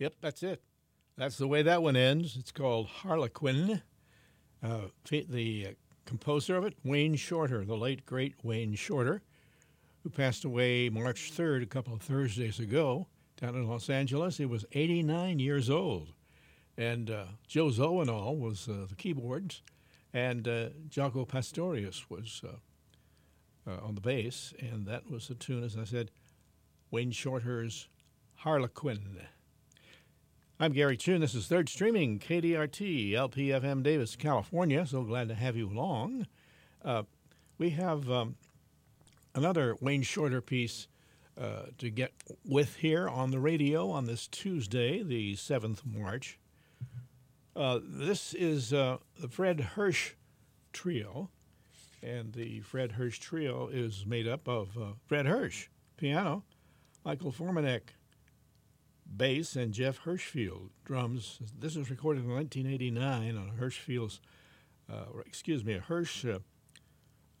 Yep, that's it. That's the way that one ends. It's called Harlequin. Uh, the uh, composer of it, Wayne Shorter, the late great Wayne Shorter, who passed away March 3rd, a couple of Thursdays ago, down in Los Angeles. He was 89 years old. And uh, Joe Zawinul was uh, the keyboards, and uh, Jaco Pastorius was on the bass. And that was the tune, as I said, Wayne Shorter's Harlequin. I'm Gary Chun. This is Third Streaming, KDRT, LPFM Davis, California. So glad to have you along. Uh, we have um, another Wayne Shorter piece uh, to get with here on the radio on this Tuesday, the 7th March. Uh, this is uh, the Fred Hersch Trio, and the Fred Hersch Trio is made up of uh, Fred Hersch, piano, Michael Formanek, bass, and Jeff Hirshfield, drums. This was recorded in 1989 on Hirshfield's, uh, excuse me, a Hersch uh,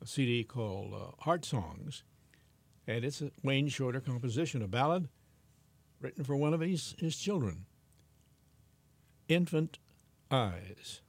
a CD called uh, Heart Songs. And it's a Wayne Shorter composition, a ballad written for one of his, his children, Infant Eyes.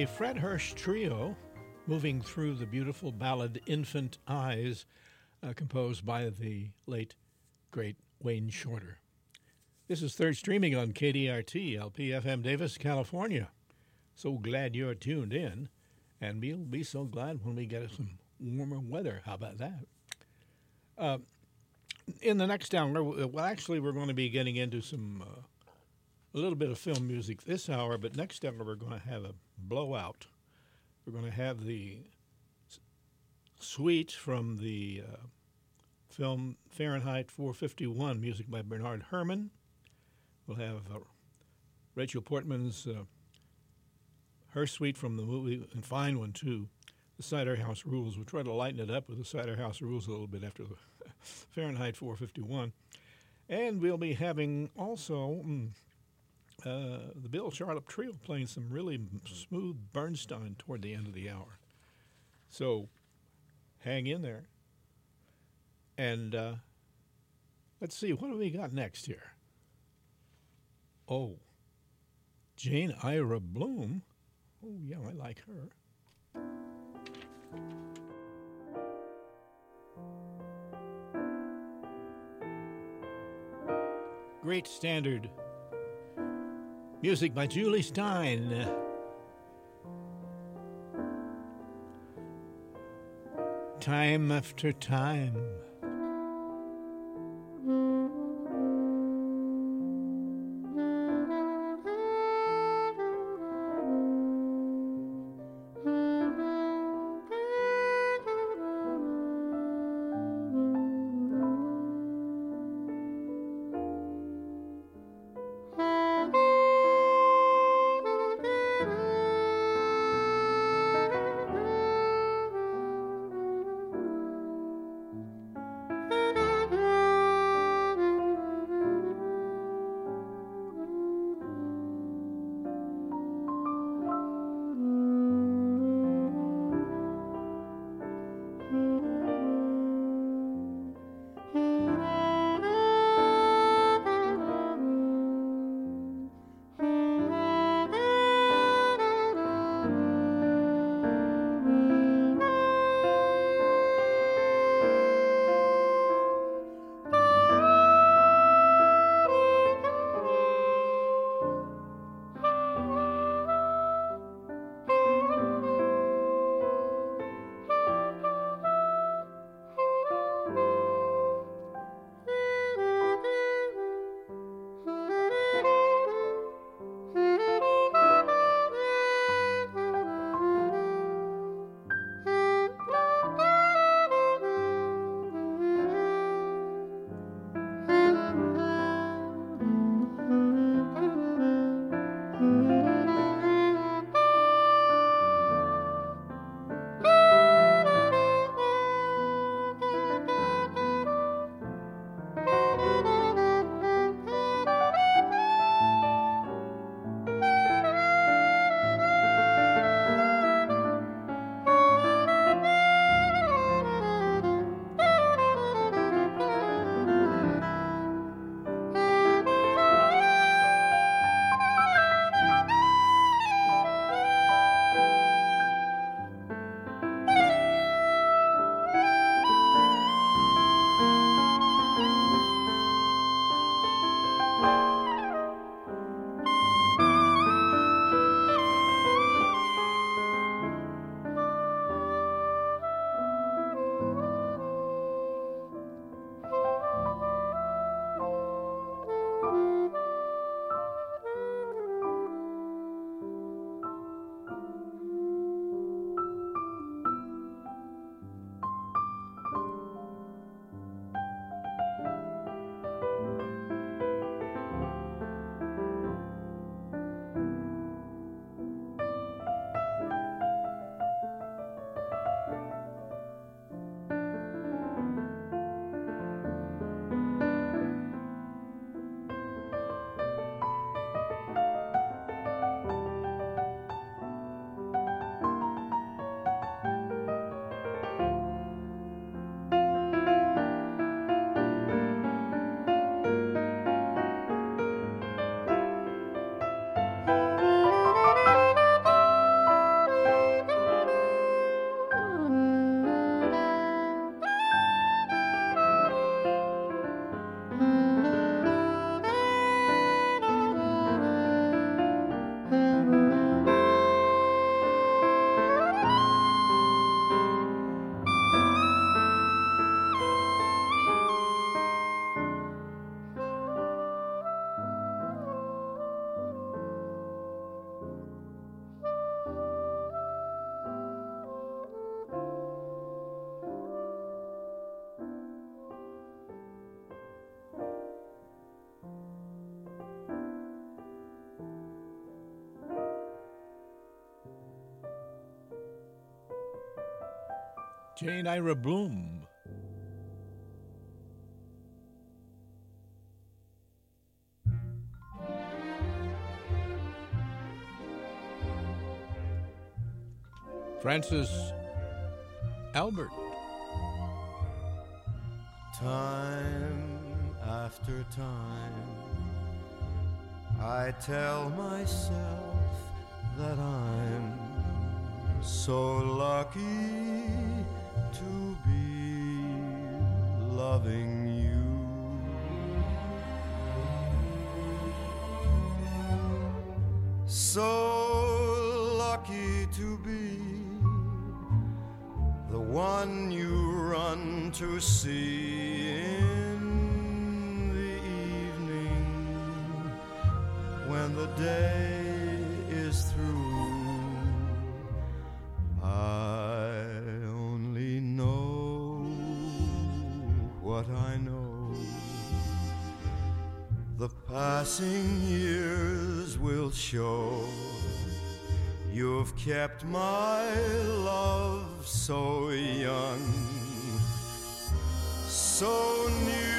The Fred Hersch Trio, moving through the beautiful ballad Infant Eyes, uh, composed by the late, great Wayne Shorter. This is third streaming on KDRT, LPFM Davis, California. So glad you're tuned in, and we'll be so glad when we get some warmer weather. How about that? Uh, in the next hour, well, actually, we're going to be getting into some uh, a little bit of film music this hour, but next hour we're going to have a blowout. We're going to have the suite from the uh, film Fahrenheit 451, music by Bernard Herrmann. We'll have uh, Rachel Portman's uh, her suite from the movie, and fine one too, The Cider House Rules. We'll try to lighten it up with The Cider House Rules a little bit after the Fahrenheit 451. And we'll be having also. Mm, uh, the Bill Charlap Trio playing some really smooth Bernstein toward the end of the hour. So hang in there. And uh, let's see, what do we got next here? Oh, Jane Ira Bloom. Oh, yeah, I like her. Great standard Music by Jule Styne. Time after time. Jane Ira Bloom. Francis Albert. Time after time, I tell myself that I'm so lucky to be loving You've kept my love so young, so new,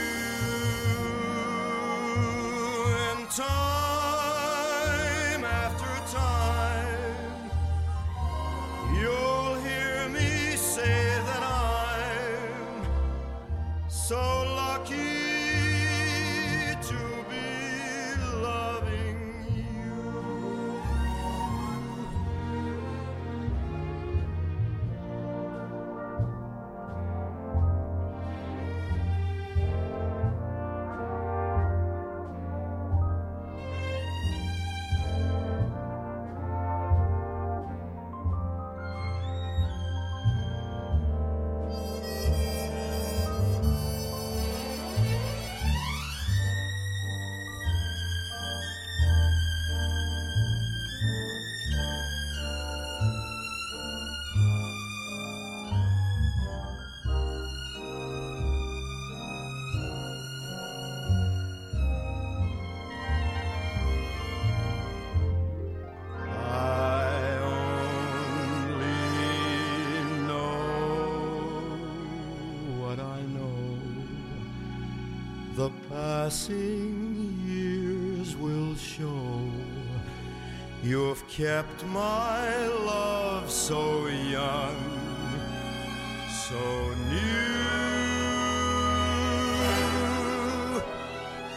kept my love so young, so new,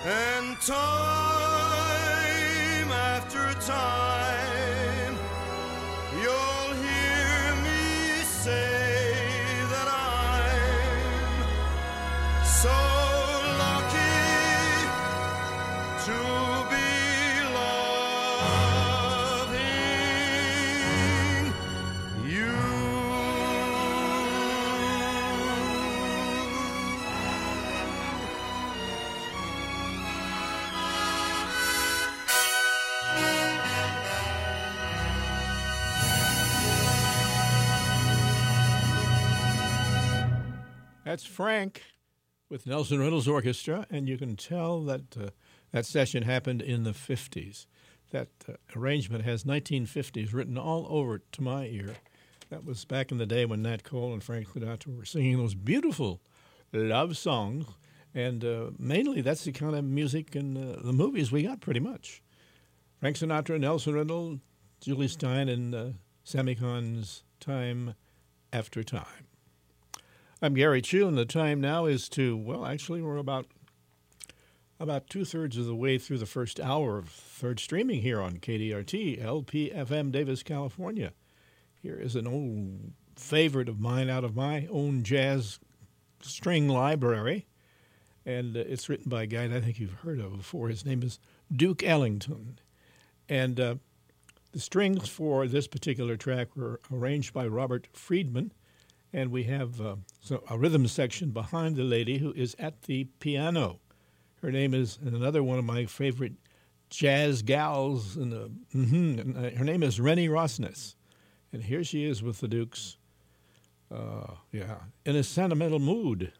and time after time, That's Frank with Nelson Riddle's orchestra, and you can tell that uh, that session happened in the 50s. That uh, arrangement has 1950s written all over it to my ear. That was back in the day when Nat Cole and Frank Sinatra were singing those beautiful love songs, and uh, mainly that's the kind of music in uh, the movies we got pretty much. Frank Sinatra, Nelson Riddle, Jule Styne, and uh, Sammy Cahn's Time After Time. I'm Gary Chu, and the time now is to, well, actually, we're about about two thirds of the way through the first hour of third streaming here on KDRT, LPFM, Davis, California. Here is an old favorite of mine out of my own jazz string library, and it's written by a guy that I think you've heard of before. His name is Duke Ellington. And uh, the strings for this particular track were arranged by Robert Friedman. And we have uh, so a rhythm section behind the lady who is at the piano. Her name is another one of my favorite jazz gals. In the, mm-hmm, and, uh, her name is Renee Rosnes. And here she is with the Dukes. Uh, yeah, in a sentimental mood.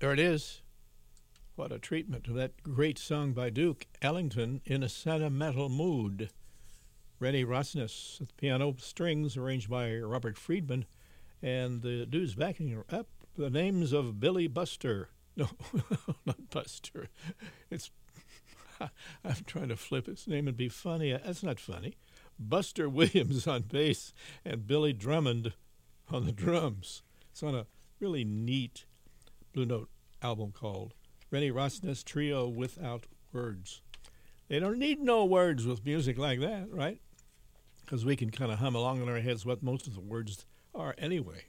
There it is. What a treatment to that great song by Duke Ellington in a sentimental mood. Renee Rosnes at the piano, strings arranged by Robert Friedman, and the dudes backing her up the names of Billy Buster. No, not Buster. It's I'm trying to flip his name and be funny. That's not funny. Buster Williams on bass and Billy Drummond on the drums. It's on a really neat Blue Note album called Renee Rosnes Trio Without Words. They don't need no words with music like that, right? Because we can kind of hum along in our heads what most of the words are anyway.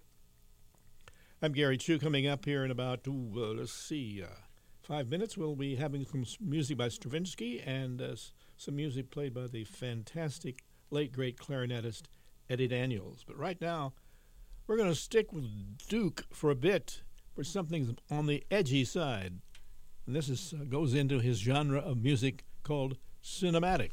I'm Gary Chu. Coming up here in about, ooh, uh, let's see, uh, five minutes, we'll be having some music by Stravinsky and uh, some music played by the fantastic late great clarinetist Eddie Daniels. But right now, we're going to stick with Duke for a bit for something on the edgy side. And this is, uh, goes into his genre of music called cinematic.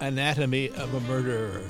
Anatomy of a Murder.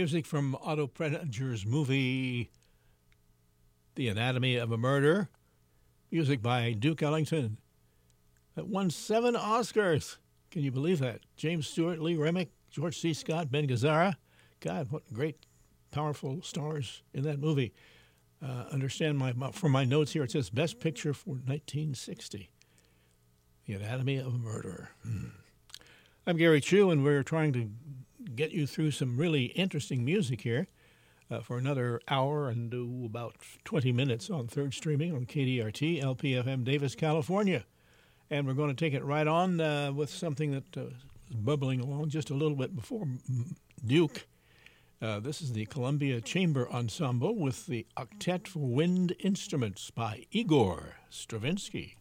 Music from Otto Preminger's movie The Anatomy of a Murder. Music by Duke Ellington. That won seven Oscars. Can you believe that? James Stewart, Lee Remick, George C. Scott, Ben Gazzara. God, what great, powerful stars in that movie. Uh, understand my from my notes here. It says Best Picture for 1960. The Anatomy of a Murder. Hmm. I'm Gary Chu, and we're trying to get you through some really interesting music here uh, for another hour and do about 20 minutes on third streaming on KDRT, LPFM, Davis, California. And we're going to take it right on uh, with something that uh, is bubbling along just a little bit before Duke. Uh, this is the Columbia Chamber Ensemble with the Octet for Wind Instruments by Igor Stravinsky.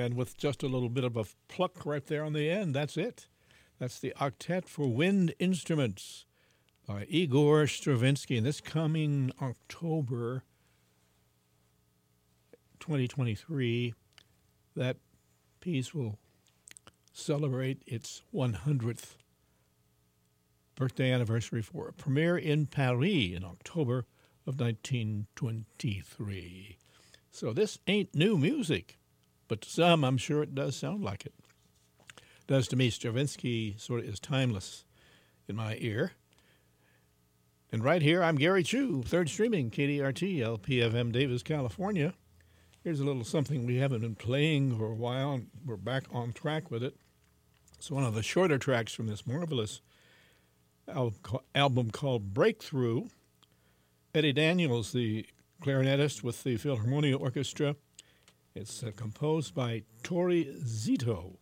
And with just a little bit of a pluck right there on the end, that's it. That's the Octet for Wind Instruments by Igor Stravinsky. And this coming October 2023, that piece will celebrate its 100th birthday anniversary for a premiere in Paris in October of 1923. So this ain't new music, but to some, I'm sure it does sound like it. Does to me, Stravinsky sort of is timeless in my ear. And right here, I'm Gary Chu, third streaming KDRT, LPFM Davis, California. Here's a little something we haven't been playing for a while. We're back on track with it. It's one of the shorter tracks from this marvelous album called Breakthrough. Eddie Daniels, the clarinetist with the Philharmonia Orchestra. It's uh, composed by Torrie Zito,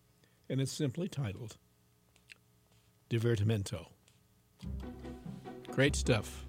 and it's simply titled Divertimento. Great stuff.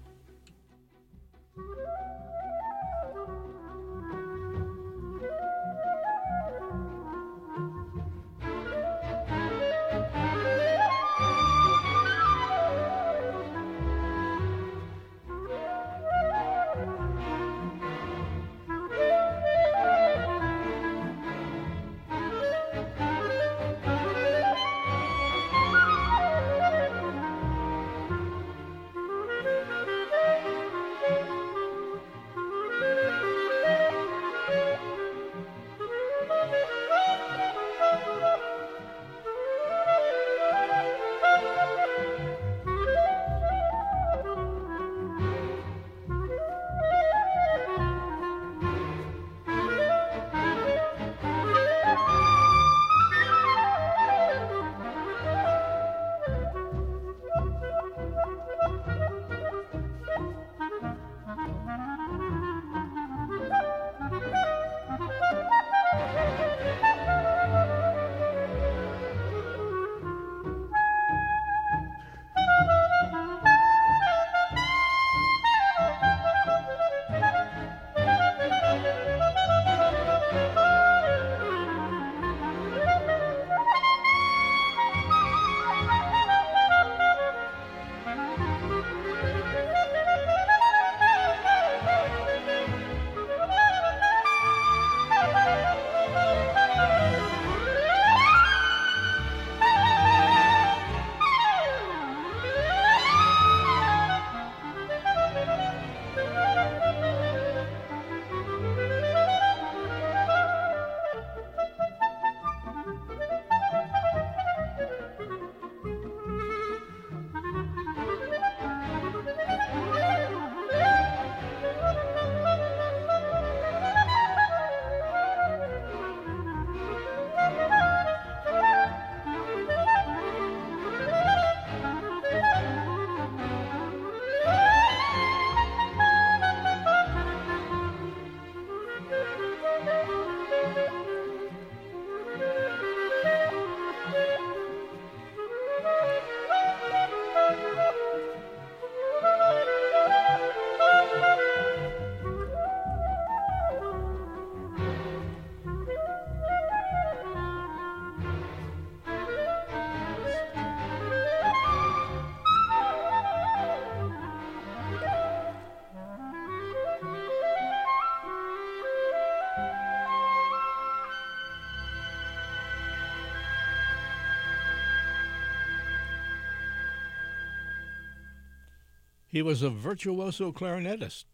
He was a virtuoso clarinetist.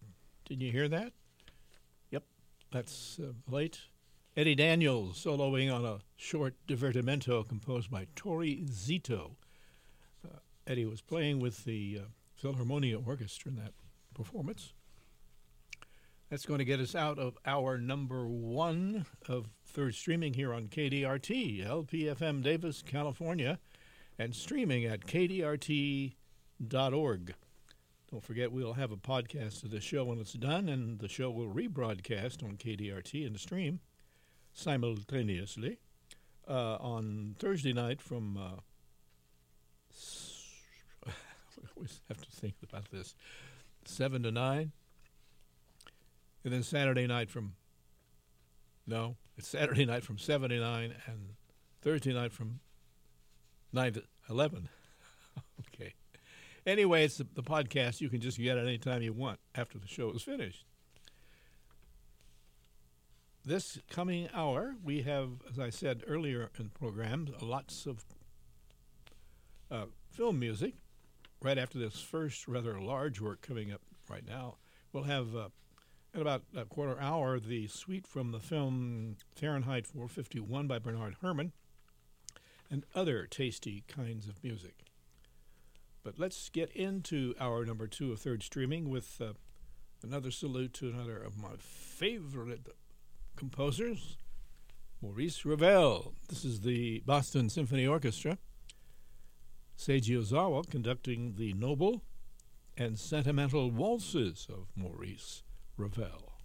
Did you hear that? Yep, that's uh, late. Eddie Daniels soloing on a short divertimento composed by Torrie Zito. Uh, Eddie was playing with the uh, Philharmonia Orchestra in that performance. That's going to get us out of our number one of third streaming here on KDRT, LPFM Davis, California, and streaming at kdrt.org. Don't forget, we'll have a podcast of the show when it's done, and the show will rebroadcast on KDRT and the stream simultaneously uh, on Thursday night from. Uh, I always have to think about this. Seven to nine, and then Saturday night from No, it's Saturday night from 7 to 9 and Thursday night from 9 to 11. okay. Anyway, it's the, the podcast you can just get at any time you want after the show is finished. This coming hour, we have, as I said earlier in the program, lots of uh, film music. Right after this first rather large work coming up right now, we'll have uh, in about a quarter hour the suite from the film Fahrenheit 451 by Bernard Herrmann and other tasty kinds of music. But let's get into our number two of third streaming with uh, another salute to another of my favorite composers, Maurice Ravel. This is the Boston Symphony Orchestra. Seiji Ozawa conducting the noble and sentimental waltzes of Maurice Ravel.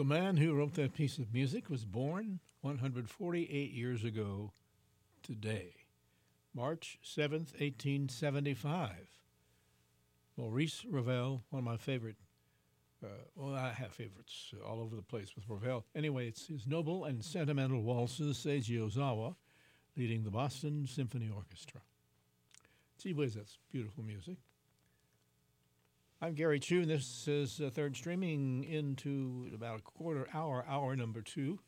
The man who wrote that piece of music was born 148 years ago today, March 7th, 1875. Maurice Ravel, one of my favorite. Uh, well, I have favorites all over the place with Ravel. Anyway, it's his noble and sentimental waltzes, Seiji Ozawa, leading the Boston Symphony Orchestra. Whiz, that's beautiful music. I'm Gary Chu, and this is uh, third streaming into about a quarter hour, hour number two.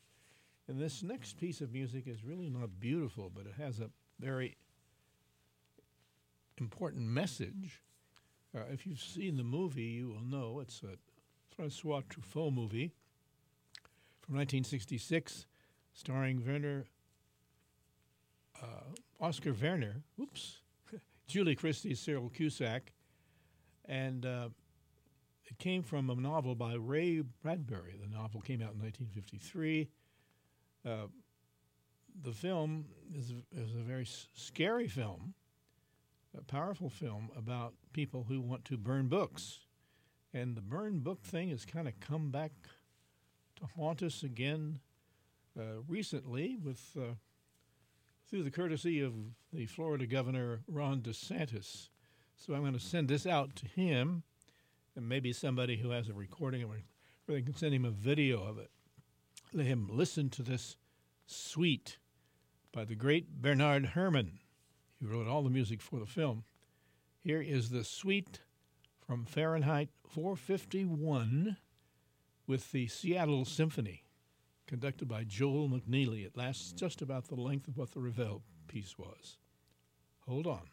And this next piece of music is really not beautiful, but it has a very important message. Uh, if you've seen the movie, you will know it's a Francois Truffaut movie from 1966, starring Werner, uh, Oskar Werner, oops, Julie Christie, Cyril Cusack, and uh, it came from a novel by Ray Bradbury. The novel came out in 1953. Uh, the film is a, is a very scary film, a powerful film about people who want to burn books. And the burn book thing has kind of come back to haunt us again uh, recently with uh, through the courtesy of the Florida governor Ron DeSantis. So I'm going to send this out to him, and maybe somebody who has a recording of it, or they can send him a video of it. Let him listen to this suite by the great Bernard Herrmann. He wrote all the music for the film. Here is the suite from Fahrenheit 451 with the Seattle Symphony, conducted by Joel McNeely. It lasts just about the length of what the Ravel piece was. Hold on.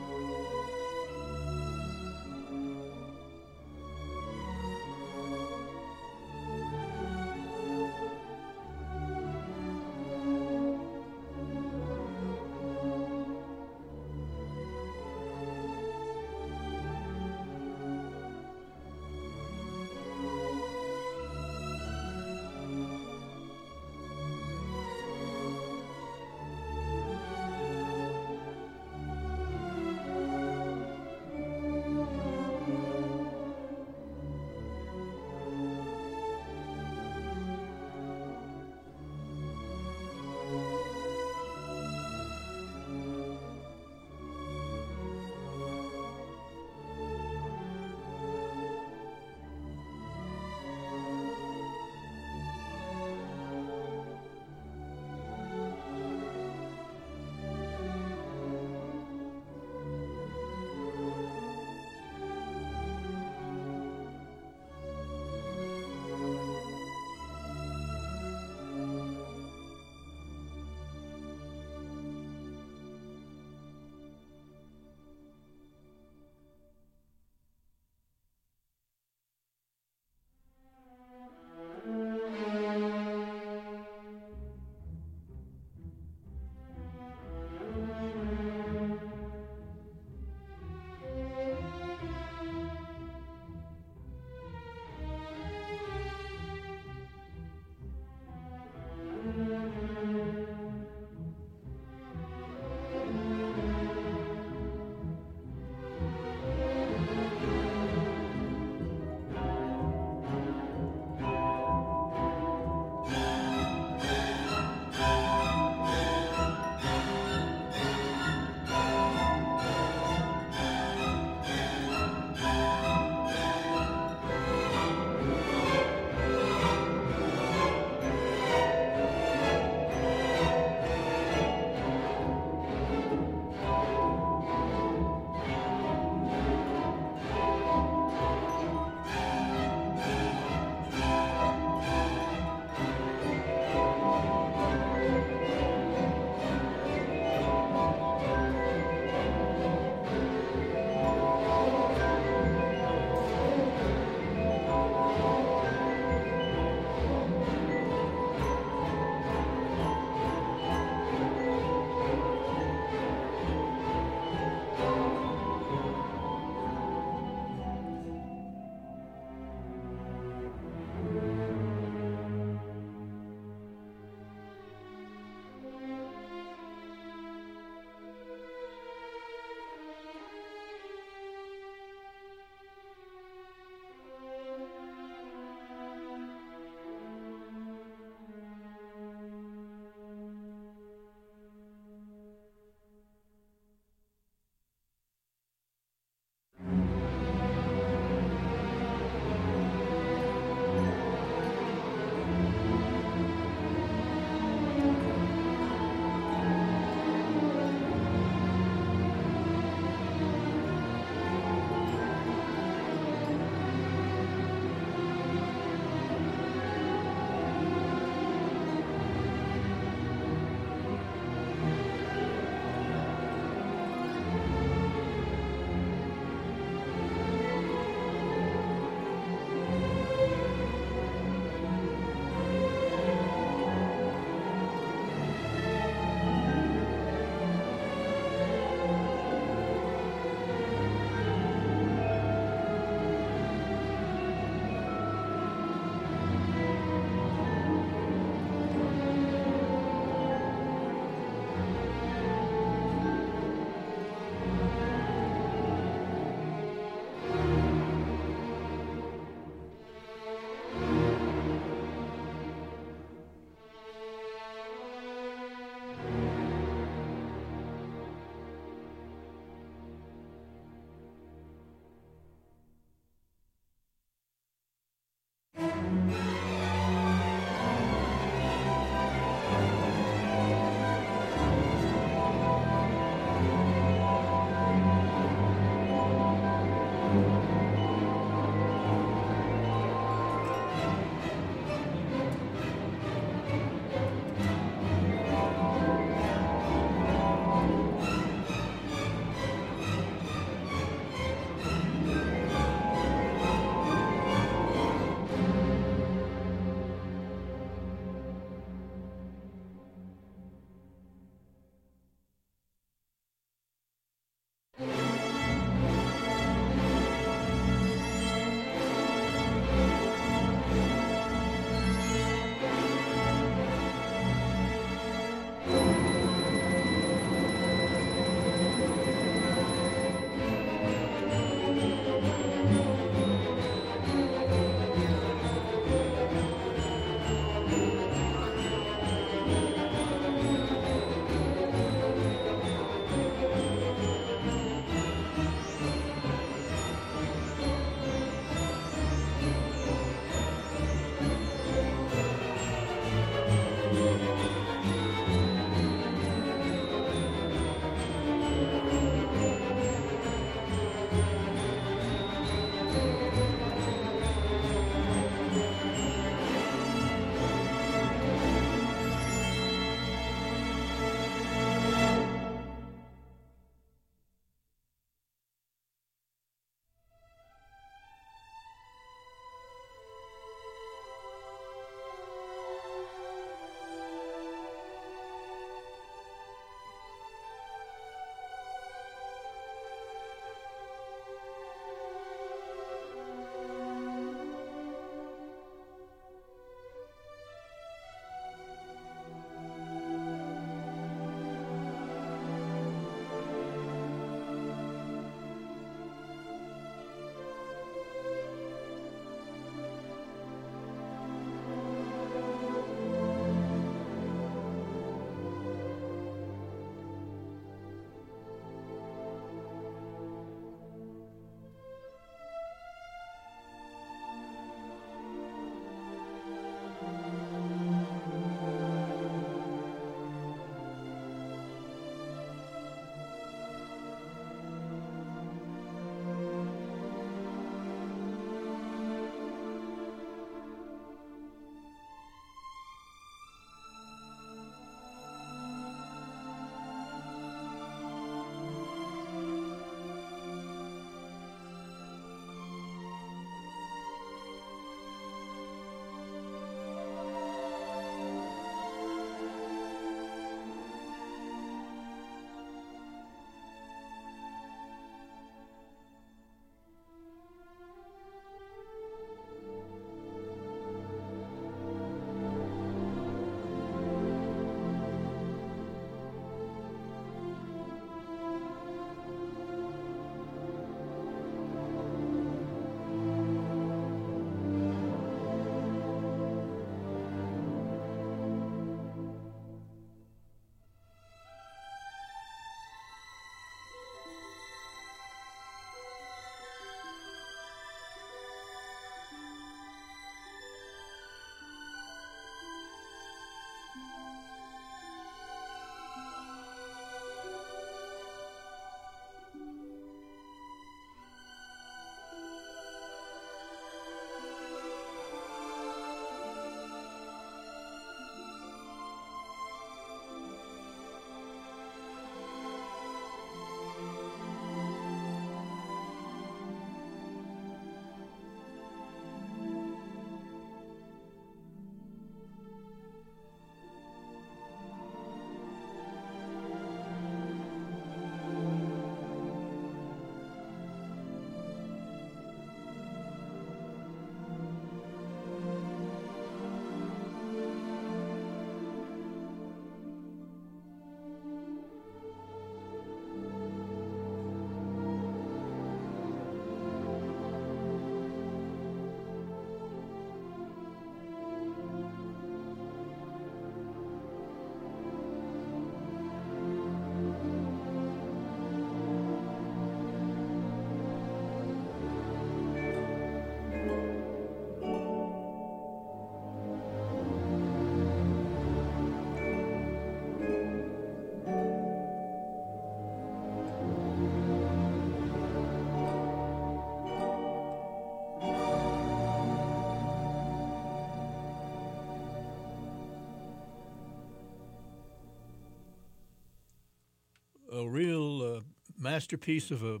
Masterpiece of a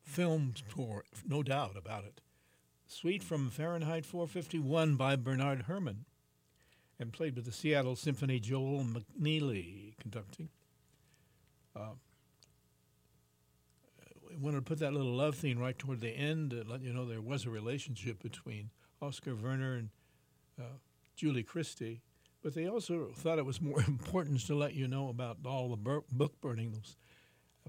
film score, no doubt about it. Suite from Fahrenheit 451 by Bernard Herrmann and played with the Seattle Symphony Joel McNeely conducting. Uh, I wanted to put that little love theme right toward the end to let you know there was a relationship between Oskar Werner and uh, Julie Christie, but they also thought it was more important to let you know about all the book burning. Those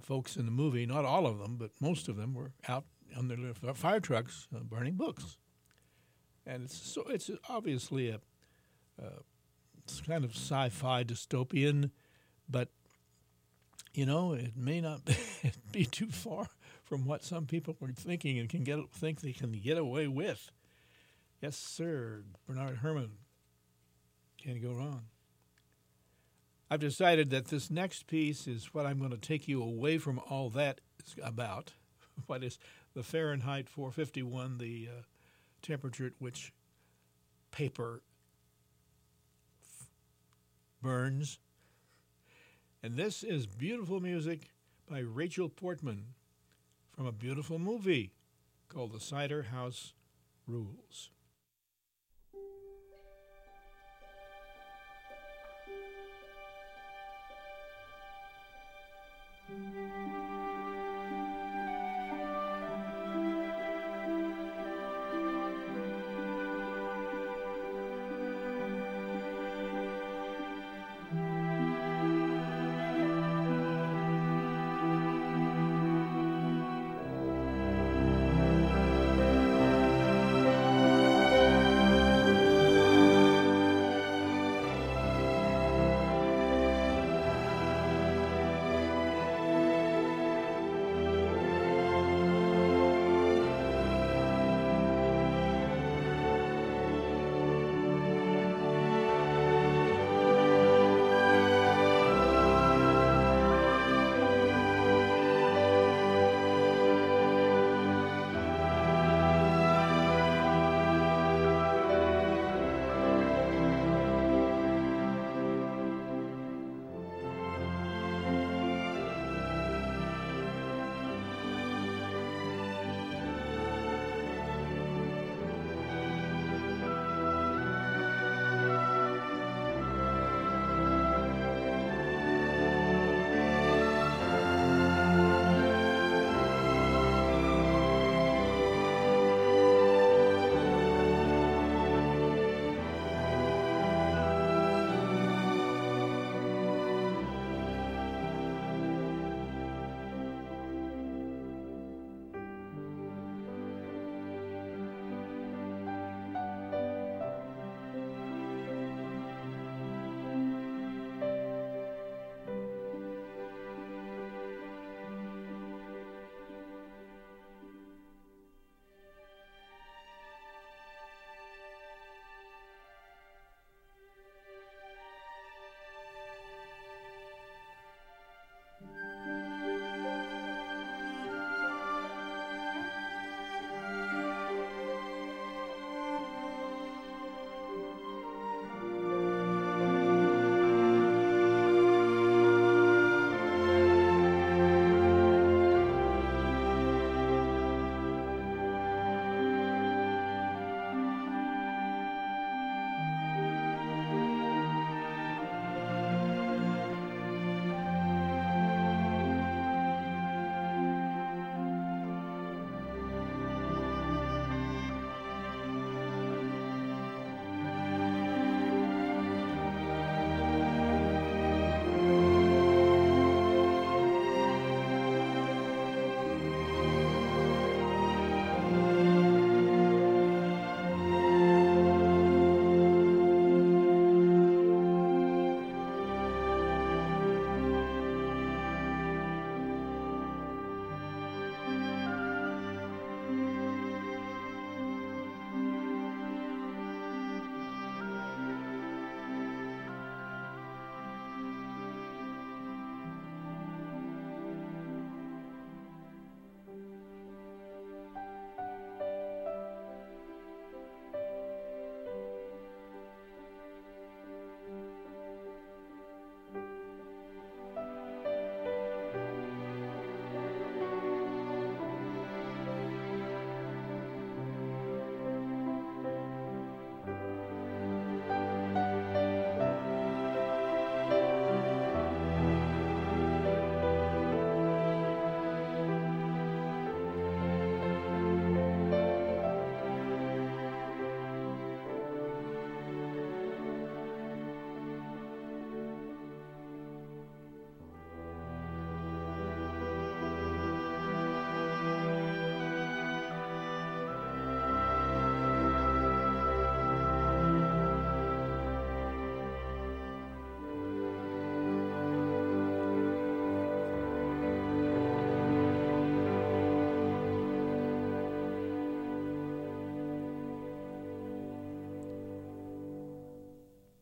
folks in the movie, not all of them, but most of them were out on their fire trucks uh, burning books, and it's so it's obviously a uh, kind of sci-fi dystopian, but you know it may not be too far from what some people are thinking and can get think they can get away with. Yes, sir, Bernard Herrmann. Can't go wrong. I've decided that this next piece is what I'm going to take you away from all that is about. What is the Fahrenheit 451, the uh, temperature at which paper f- burns. And this is beautiful music by Rachel Portman from a beautiful movie called The Cider House Rules. Música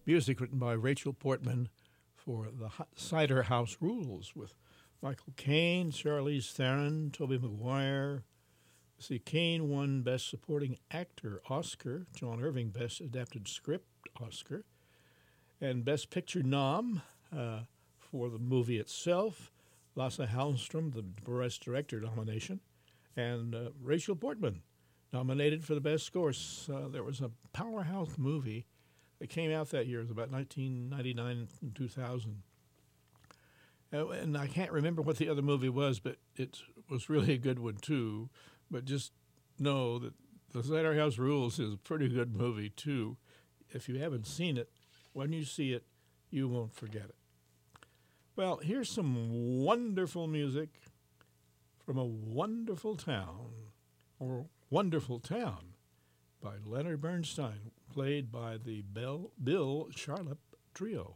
Music written by Rachel Portman for the Cider House Rules with Michael Caine, Charlize Theron, Tobey Maguire. See, Caine won Best Supporting Actor Oscar, John Irving Best Adapted Script Oscar, and Best Picture nom uh, for the movie itself, Lasse Hallström, the Best Director nomination, and uh, Rachel Portman nominated for the best score. Uh, there was a powerhouse movie that came out that year. It was about 1999 and 2000. Uh, and I can't remember what the other movie was, but it was really a good one too. But just know that The House Rules is a pretty good movie too. If you haven't seen it, when you see it, you won't forget it. Well, here's some wonderful music from a wonderful town, or Wonderful Town by Leonard Bernstein, played by the Bell, Bill Charlap Trio.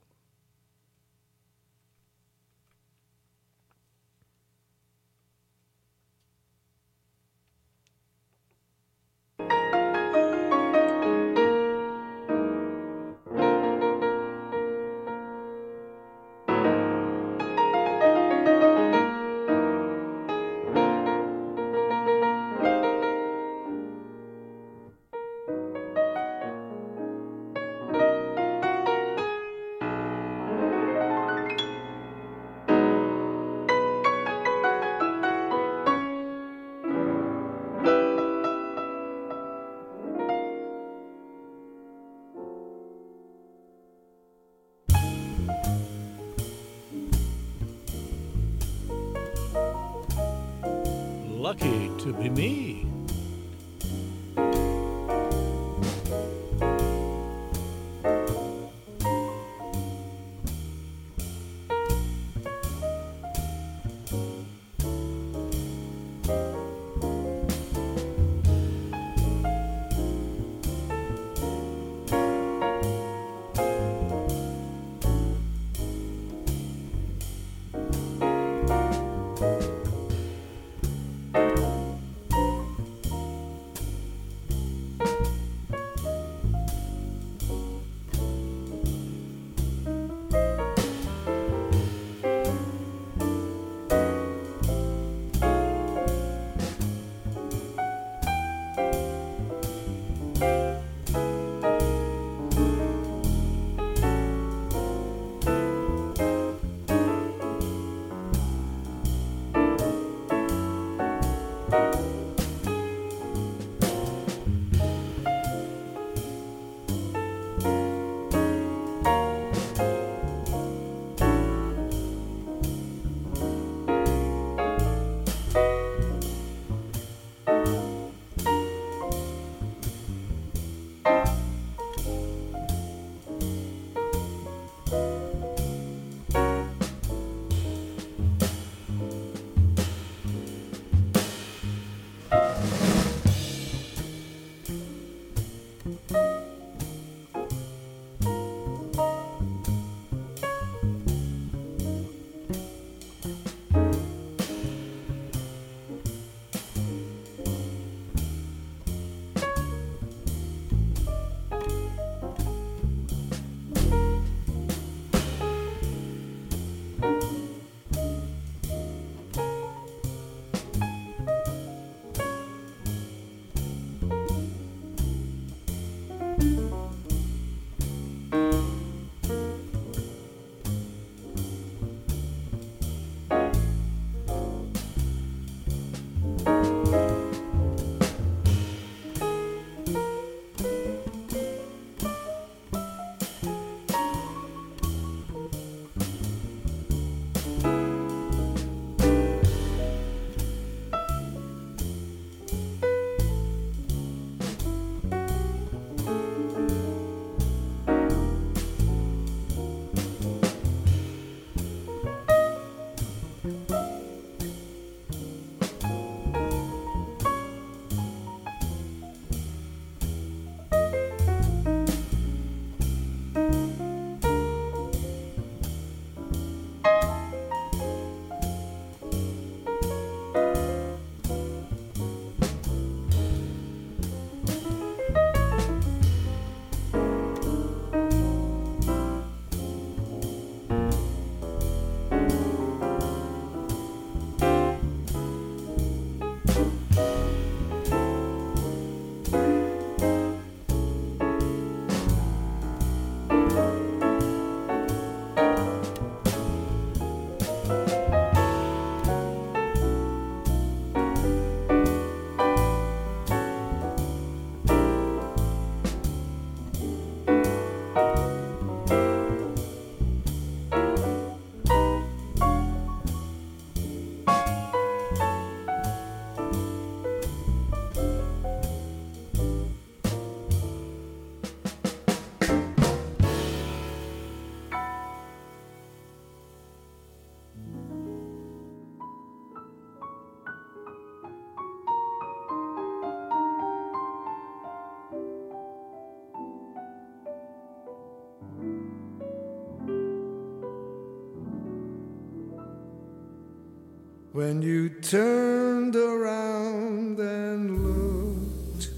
When you turned around and looked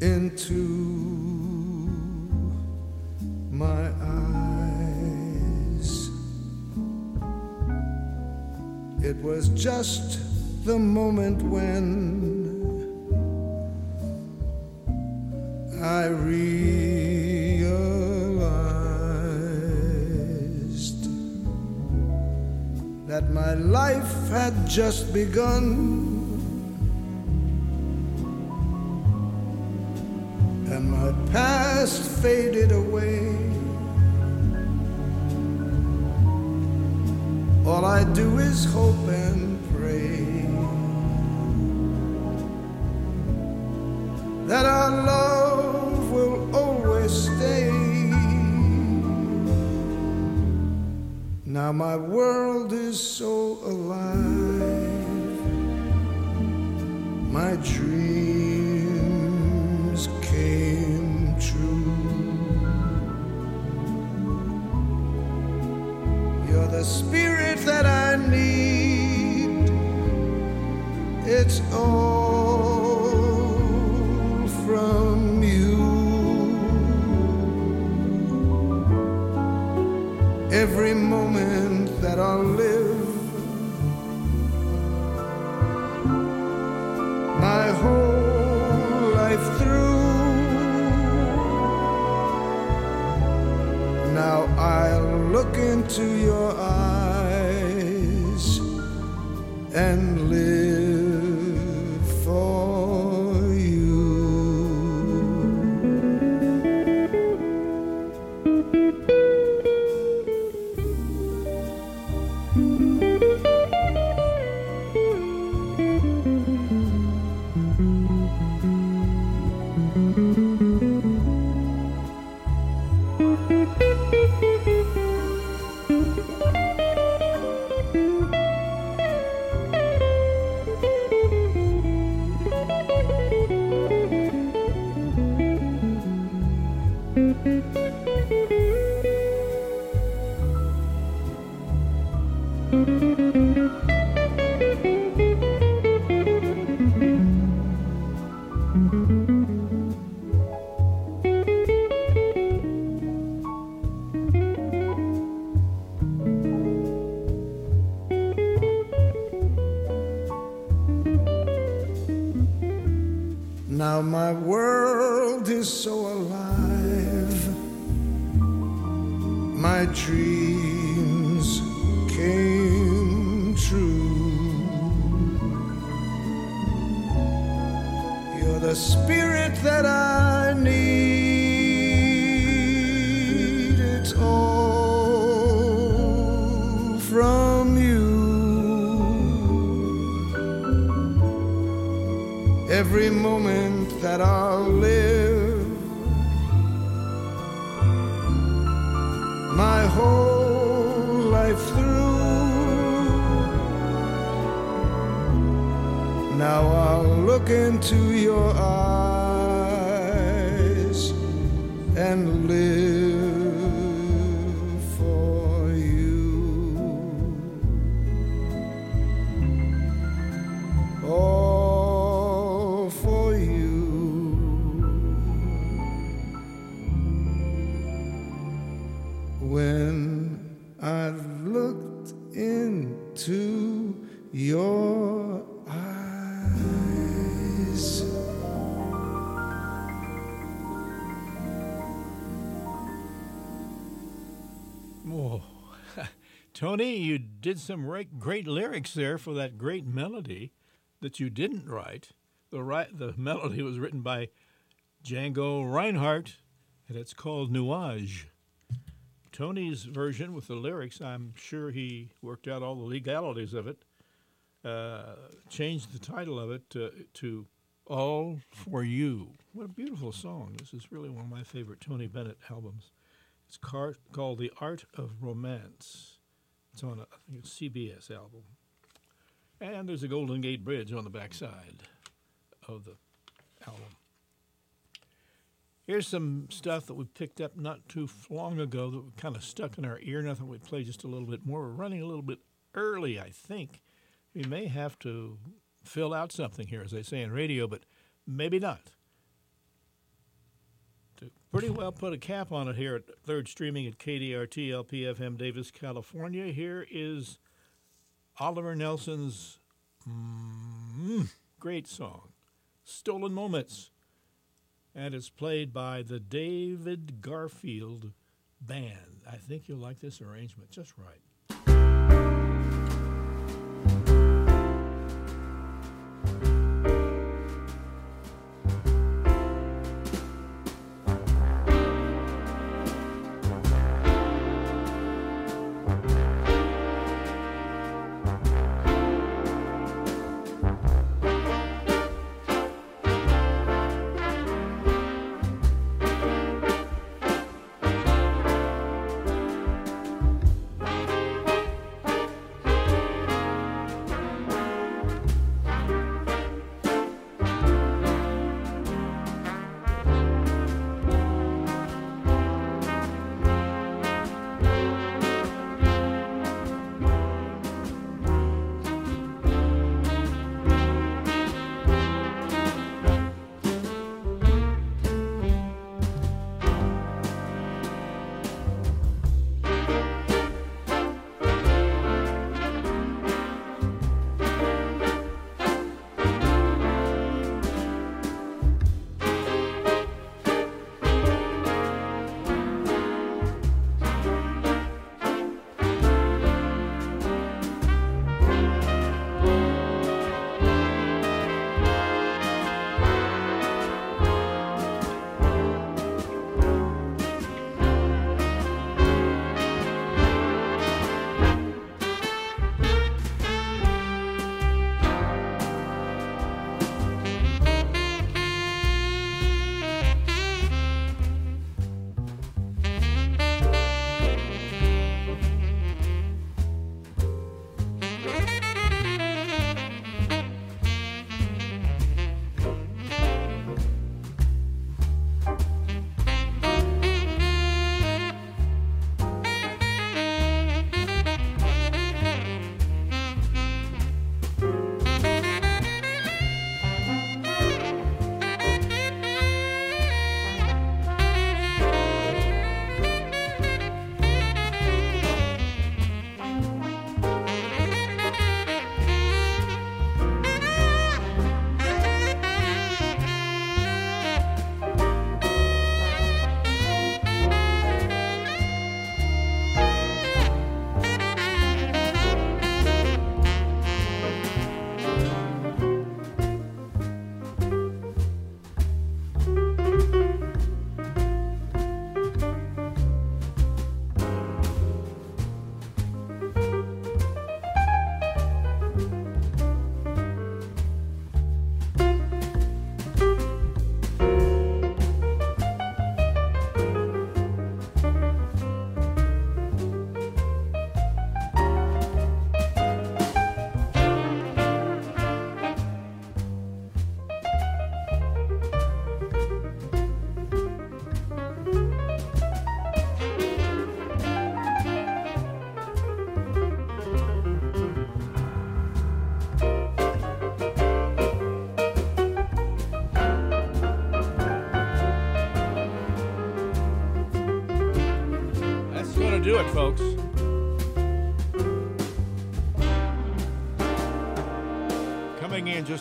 into my eyes. It was just the moment when life had just begun. And my past faded away. All I do is hope and pray that our love Now my world is so alive, my dreams came true. You're the spirit that I need. It's all that I'll live, my whole life through. Now I'll look into your into your Tony, you did some great, lyrics there for that great melody that you didn't write. The, the melody was written by Django Reinhardt, and it's called Nuages. Tony's version with the lyrics, I'm sure he worked out all the legalities of it, uh, changed the title of it to, to All for You. What a beautiful song. This is really one of my favorite Tony Bennett albums. It's car- called The Art of Romance. It's on a I think CBS album. And there's a Golden Gate Bridge on the backside of the album. Here's some stuff that we picked up not too long ago that kind of stuck in our ear. Nothing we play just a little bit more. We're running a little bit early, I think. We may have to fill out something here, as they say in radio, but maybe not. Pretty well put a cap on it here at third streaming at KDRT LPFM Davis, California. Here is Oliver Nelson's mm, great song, Stolen Moments. And it's played by the David Garfield Band. I think you'll like this arrangement just right.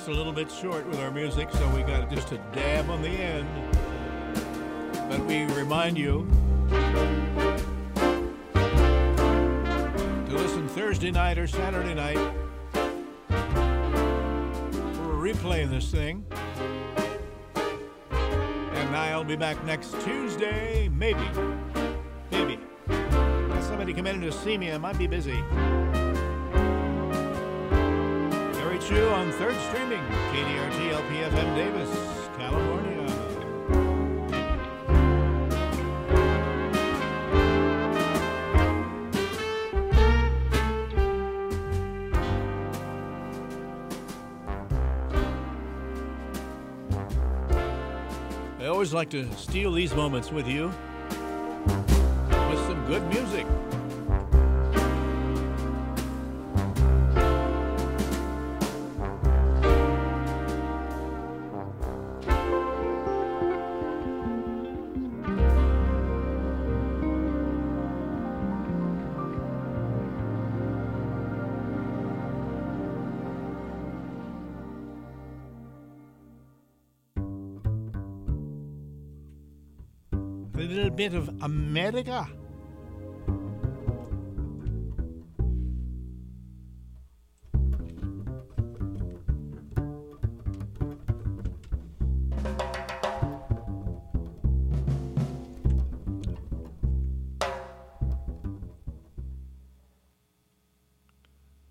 A little bit short with our music, so we got just a dab on the end. But we remind you to listen Thursday night or Saturday night. We're replaying this thing. And I'll be back next Tuesday, maybe. Maybe. Got somebody come in to see me. I might be busy. Gary on third streaming, KDRT LPFM Davis, California. I always like to steal these moments with you with some good music. Bit of America.